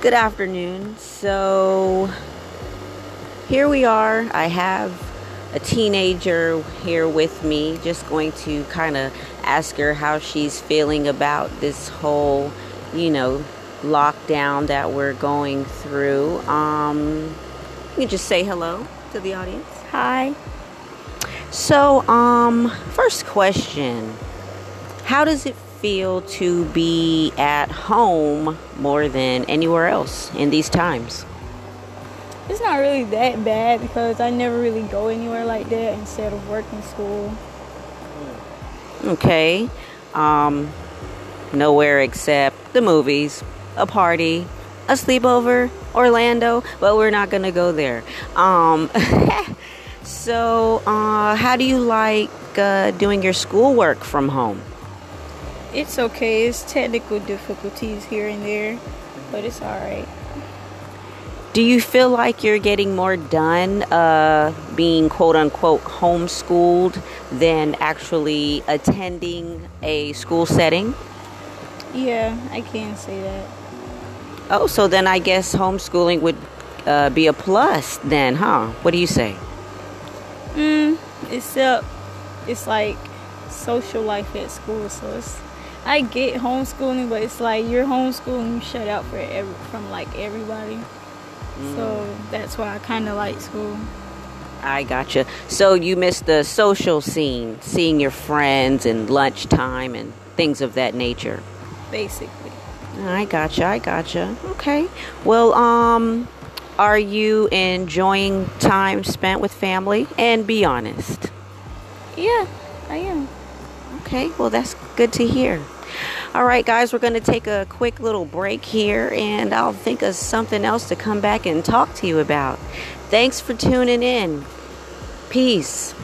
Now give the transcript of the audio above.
Good afternoon. So here we are. I have a teenager here with me, just going to kind of ask her how she's feeling about this whole, you know, lockdown that we're going through. Um, you can just say hello to the audience. Hi. So, um, first question How does it feel to be at home more than anywhere else in these times? It's not really that bad because I never really go anywhere like that instead of working school. Okay. Um, nowhere except the movies, a party, a sleepover, Orlando, but we're not going to go there. Um, so, uh, how do you like uh, doing your schoolwork from home? It's okay. It's technical difficulties here and there, but it's all right. Do you feel like you're getting more done uh, being quote unquote homeschooled than actually attending a school setting? Yeah, I can say that. Oh, so then I guess homeschooling would uh, be a plus then, huh? What do you say? Mm, except it's like social life at school, so it's I get homeschooling, but it's like you're homeschooling, you shut out for every, from like everybody. Mm. So that's why I kind of like school. I gotcha. So you miss the social scene, seeing your friends and lunchtime and things of that nature. Basically. I gotcha. I gotcha. Okay. Well, um, are you enjoying time spent with family? And be honest. Yeah, I am. Okay. Well, that's good to hear. All right, guys, we're going to take a quick little break here, and I'll think of something else to come back and talk to you about. Thanks for tuning in. Peace.